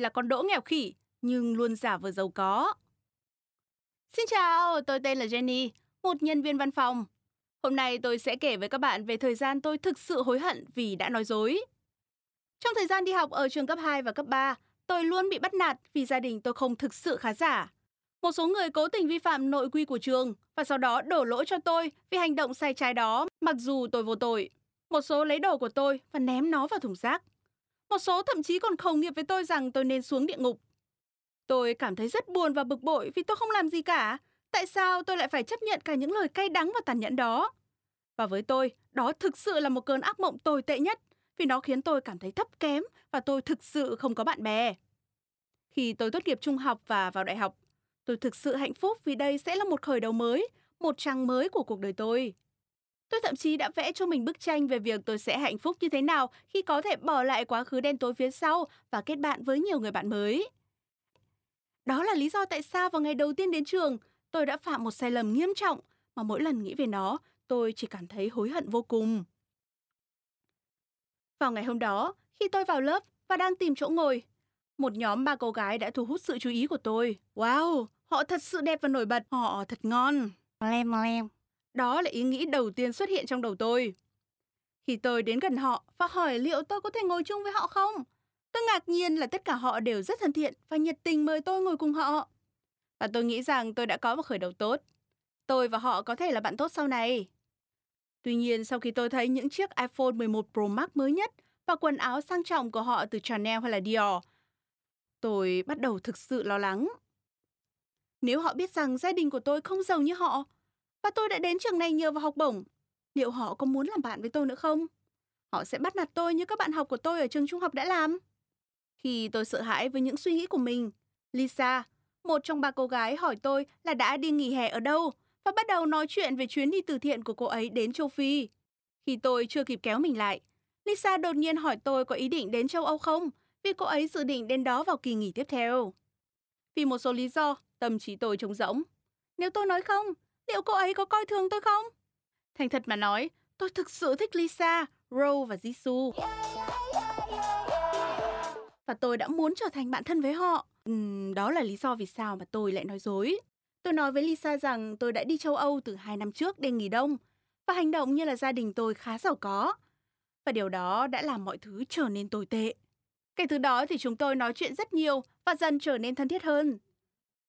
Là con đỗ nghèo khỉ, nhưng luôn giả vờ giàu có. Xin chào, tôi tên là Jenny, một nhân viên văn phòng. Hôm nay tôi sẽ kể với các bạn về thời gian tôi thực sự hối hận vì đã nói dối. Trong thời gian đi học ở trường cấp 2 và cấp 3, tôi luôn bị bắt nạt vì gia đình tôi không thực sự khá giả. Một số người cố tình vi phạm nội quy của trường và sau đó đổ lỗi cho tôi vì hành động sai trái đó mặc dù tôi vô tội. Một số lấy đồ của tôi và ném nó vào thùng rác. Một số thậm chí còn khẩu nghiệp với tôi rằng tôi nên xuống địa ngục. Tôi cảm thấy rất buồn và bực bội vì tôi không làm gì cả. Tại sao tôi lại phải chấp nhận cả những lời cay đắng và tàn nhẫn đó? Và với tôi, đó thực sự là một cơn ác mộng tồi tệ nhất vì nó khiến tôi cảm thấy thấp kém và tôi thực sự không có bạn bè. Khi tôi tốt nghiệp trung học và vào đại học, tôi thực sự hạnh phúc vì đây sẽ là một khởi đầu mới, một trang mới của cuộc đời tôi. Tôi thậm chí đã vẽ cho mình bức tranh về việc tôi sẽ hạnh phúc như thế nào khi có thể bỏ lại quá khứ đen tối phía sau và kết bạn với nhiều người bạn mới. Đó là lý do tại sao vào ngày đầu tiên đến trường, tôi đã phạm một sai lầm nghiêm trọng mà mỗi lần nghĩ về nó, tôi chỉ cảm thấy hối hận vô cùng. Vào ngày hôm đó, khi tôi vào lớp và đang tìm chỗ ngồi, một nhóm ba cô gái đã thu hút sự chú ý của tôi. Wow, họ thật sự đẹp và nổi bật, họ thật ngon. Lem lem. Đó là ý nghĩ đầu tiên xuất hiện trong đầu tôi. Khi tôi đến gần họ và hỏi liệu tôi có thể ngồi chung với họ không, tôi ngạc nhiên là tất cả họ đều rất thân thiện và nhiệt tình mời tôi ngồi cùng họ. Và tôi nghĩ rằng tôi đã có một khởi đầu tốt. Tôi và họ có thể là bạn tốt sau này. Tuy nhiên, sau khi tôi thấy những chiếc iPhone 11 Pro Max mới nhất và quần áo sang trọng của họ từ Chanel hay là Dior, tôi bắt đầu thực sự lo lắng. Nếu họ biết rằng gia đình của tôi không giàu như họ, và tôi đã đến trường này nhờ vào học bổng, liệu họ có muốn làm bạn với tôi nữa không? Họ sẽ bắt nạt tôi như các bạn học của tôi ở trường trung học đã làm. Khi tôi sợ hãi với những suy nghĩ của mình, Lisa, một trong ba cô gái hỏi tôi là đã đi nghỉ hè ở đâu và bắt đầu nói chuyện về chuyến đi từ thiện của cô ấy đến châu Phi. Khi tôi chưa kịp kéo mình lại, Lisa đột nhiên hỏi tôi có ý định đến châu Âu không vì cô ấy dự định đến đó vào kỳ nghỉ tiếp theo. Vì một số lý do, tâm trí tôi trống rỗng. Nếu tôi nói không, liệu cô ấy có coi thường tôi không? Thành thật mà nói, tôi thực sự thích Lisa, Rose và Jisoo. Và tôi đã muốn trở thành bạn thân với họ. Uhm, đó là lý do vì sao mà tôi lại nói dối. Tôi nói với Lisa rằng tôi đã đi châu Âu từ hai năm trước để nghỉ đông và hành động như là gia đình tôi khá giàu có. Và điều đó đã làm mọi thứ trở nên tồi tệ. Kể từ đó thì chúng tôi nói chuyện rất nhiều và dần trở nên thân thiết hơn.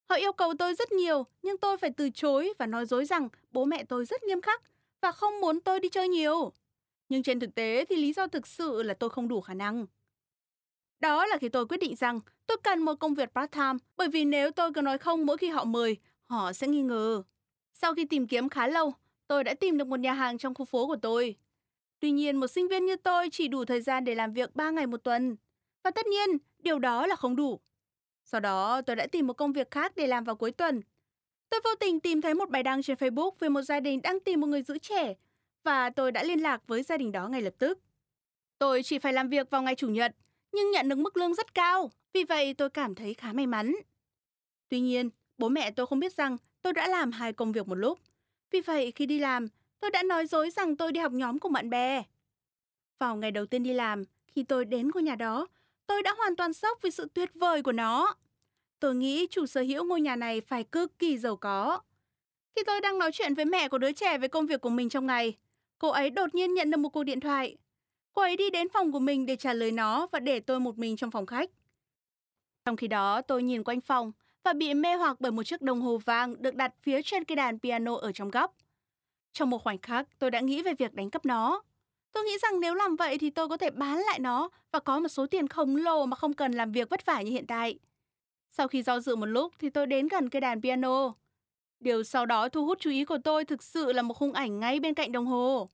Họ yêu cầu tôi rất nhiều, nhưng tôi phải từ chối và nói dối rằng bố mẹ tôi rất nghiêm khắc và không muốn tôi đi chơi nhiều. Nhưng trên thực tế thì lý do thực sự là tôi không đủ khả năng. Đó là khi tôi quyết định rằng tôi cần một công việc part-time bởi vì nếu tôi cứ nói không mỗi khi họ mời, họ sẽ nghi ngờ. Sau khi tìm kiếm khá lâu, tôi đã tìm được một nhà hàng trong khu phố của tôi. Tuy nhiên, một sinh viên như tôi chỉ đủ thời gian để làm việc 3 ngày một tuần. Và tất nhiên, điều đó là không đủ. Sau đó, tôi đã tìm một công việc khác để làm vào cuối tuần. Tôi vô tình tìm thấy một bài đăng trên Facebook về một gia đình đang tìm một người giữ trẻ và tôi đã liên lạc với gia đình đó ngay lập tức. Tôi chỉ phải làm việc vào ngày chủ nhật, nhưng nhận được mức lương rất cao, vì vậy tôi cảm thấy khá may mắn. Tuy nhiên, bố mẹ tôi không biết rằng tôi đã làm hai công việc một lúc. Vì vậy, khi đi làm, tôi đã nói dối rằng tôi đi học nhóm cùng bạn bè. Vào ngày đầu tiên đi làm, khi tôi đến ngôi nhà đó, tôi đã hoàn toàn sốc vì sự tuyệt vời của nó. Tôi nghĩ chủ sở hữu ngôi nhà này phải cực kỳ giàu có. Khi tôi đang nói chuyện với mẹ của đứa trẻ về công việc của mình trong ngày, cô ấy đột nhiên nhận được một cuộc điện thoại. Cô ấy đi đến phòng của mình để trả lời nó và để tôi một mình trong phòng khách. Trong khi đó, tôi nhìn quanh phòng và bị mê hoặc bởi một chiếc đồng hồ vàng được đặt phía trên cây đàn piano ở trong góc. Trong một khoảnh khắc, tôi đã nghĩ về việc đánh cắp nó. Tôi nghĩ rằng nếu làm vậy thì tôi có thể bán lại nó và có một số tiền khổng lồ mà không cần làm việc vất vả như hiện tại. Sau khi do dự một lúc thì tôi đến gần cây đàn piano. Điều sau đó thu hút chú ý của tôi thực sự là một khung ảnh ngay bên cạnh đồng hồ.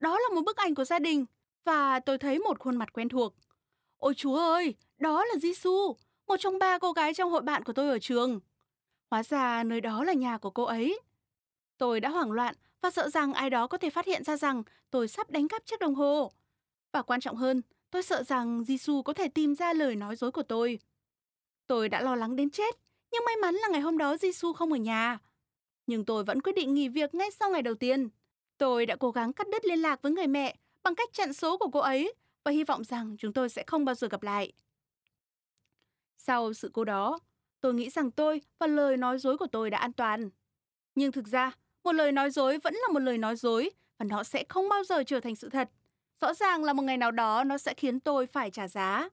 Đó là một bức ảnh của gia đình. và tôi thấy một khuôn mặt quen thuộc. Ôi Chúa ơi, đó là Jisoo, một trong ba cô gái trong hội bạn của tôi ở trường. Hóa ra nơi đó là nhà của cô ấy. Tôi đã hoảng loạn và sợ rằng ai đó có thể phát hiện ra rằng tôi sắp đánh cắp chiếc đồng hồ. Và quan trọng hơn, tôi sợ rằng Jisoo có thể tìm ra lời nói dối của tôi. Tôi đã lo lắng đến chết, nhưng may mắn là ngày hôm đó Jisoo không ở nhà. Nhưng tôi vẫn quyết định nghỉ việc ngay sau ngày đầu tiên. Tôi đã cố gắng cắt đứt liên lạc với người mẹ bằng cách chặn số của cô ấy và hy vọng rằng chúng tôi sẽ không bao giờ gặp lại. Sau sự cố đó, tôi nghĩ rằng tôi và lời nói dối của tôi đã an toàn. Nhưng thực ra, một lời nói dối vẫn là một lời nói dối và nó sẽ không bao giờ trở thành sự thật. Rõ ràng là một ngày nào đó nó sẽ khiến tôi phải trả giá.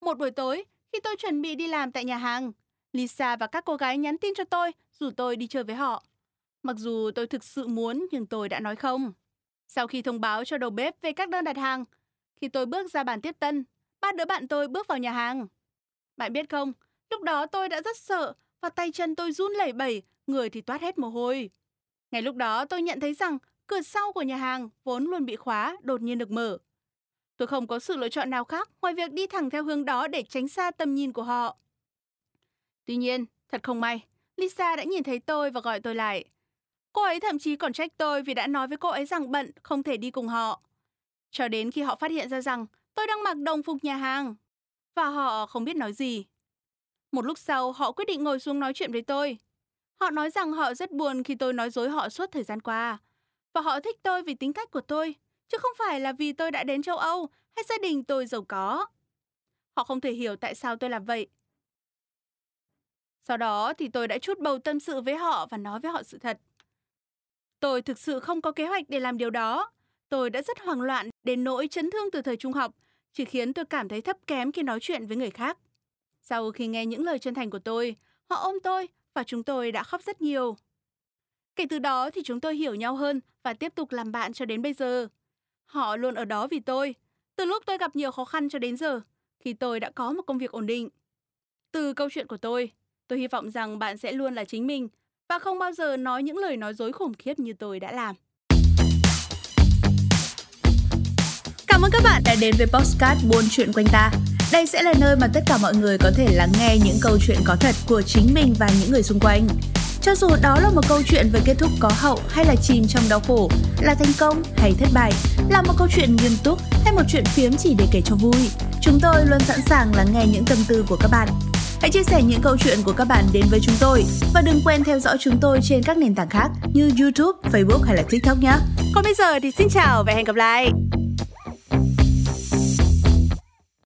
Một buổi tối, khi tôi chuẩn bị đi làm tại nhà hàng, Lisa và các cô gái nhắn tin cho tôi rủ tôi đi chơi với họ. Mặc dù tôi thực sự muốn nhưng tôi đã nói không. Sau khi thông báo cho đầu bếp về các đơn đặt hàng, khi tôi bước ra bàn tiếp tân, ba đứa bạn tôi bước vào nhà hàng. Bạn biết không, lúc đó tôi đã rất sợ và tay chân tôi run lẩy bẩy, người thì toát hết mồ hôi. Ngay lúc đó tôi nhận thấy rằng cửa sau của nhà hàng vốn luôn bị khóa đột nhiên được mở. Tôi không có sự lựa chọn nào khác ngoài việc đi thẳng theo hướng đó để tránh xa tầm nhìn của họ. Tuy nhiên, thật không may, Lisa đã nhìn thấy tôi và gọi tôi lại. Cô ấy thậm chí còn trách tôi vì đã nói với cô ấy rằng bận, không thể đi cùng họ. Cho đến khi họ phát hiện ra rằng tôi đang mặc đồng phục nhà hàng. Và họ không biết nói gì. Một lúc sau, họ quyết định ngồi xuống nói chuyện với tôi. Họ nói rằng họ rất buồn khi tôi nói dối họ suốt thời gian qua. Và họ thích tôi vì tính cách của tôi, chứ không phải là vì tôi đã đến châu Âu hay gia đình tôi giàu có. Họ không thể hiểu tại sao tôi làm vậy. Sau đó thì tôi đã chút bầu tâm sự với họ và nói với họ sự thật. Tôi thực sự không có kế hoạch để làm điều đó. Tôi đã rất hoảng loạn đến nỗi chấn thương từ thời trung học, chỉ khiến tôi cảm thấy thấp kém khi nói chuyện với người khác. Sau khi nghe những lời chân thành của tôi, họ ôm tôi và chúng tôi đã khóc rất nhiều. Kể từ đó thì chúng tôi hiểu nhau hơn và tiếp tục làm bạn cho đến bây giờ. Họ luôn ở đó vì tôi, từ lúc tôi gặp nhiều khó khăn cho đến giờ, khi tôi đã có một công việc ổn định. Từ câu chuyện của tôi, tôi hy vọng rằng bạn sẽ luôn là chính mình và không bao giờ nói những lời nói dối khủng khiếp như tôi đã làm. Cảm ơn các bạn đã đến với Postcard Buôn Chuyện Quanh Ta. Đây sẽ là nơi mà tất cả mọi người có thể lắng nghe những câu chuyện có thật của chính mình và những người xung quanh. Cho dù đó là một câu chuyện về kết thúc có hậu hay là chìm trong đau khổ, là thành công hay thất bại, là một câu chuyện nghiêm túc hay một chuyện phiếm chỉ để kể cho vui, chúng tôi luôn sẵn sàng lắng nghe những tâm tư của các bạn. Hãy chia sẻ những câu chuyện của các bạn đến với chúng tôi và đừng quên theo dõi chúng tôi trên các nền tảng khác như YouTube, Facebook hay là TikTok nhé. Còn bây giờ thì xin chào và hẹn gặp lại.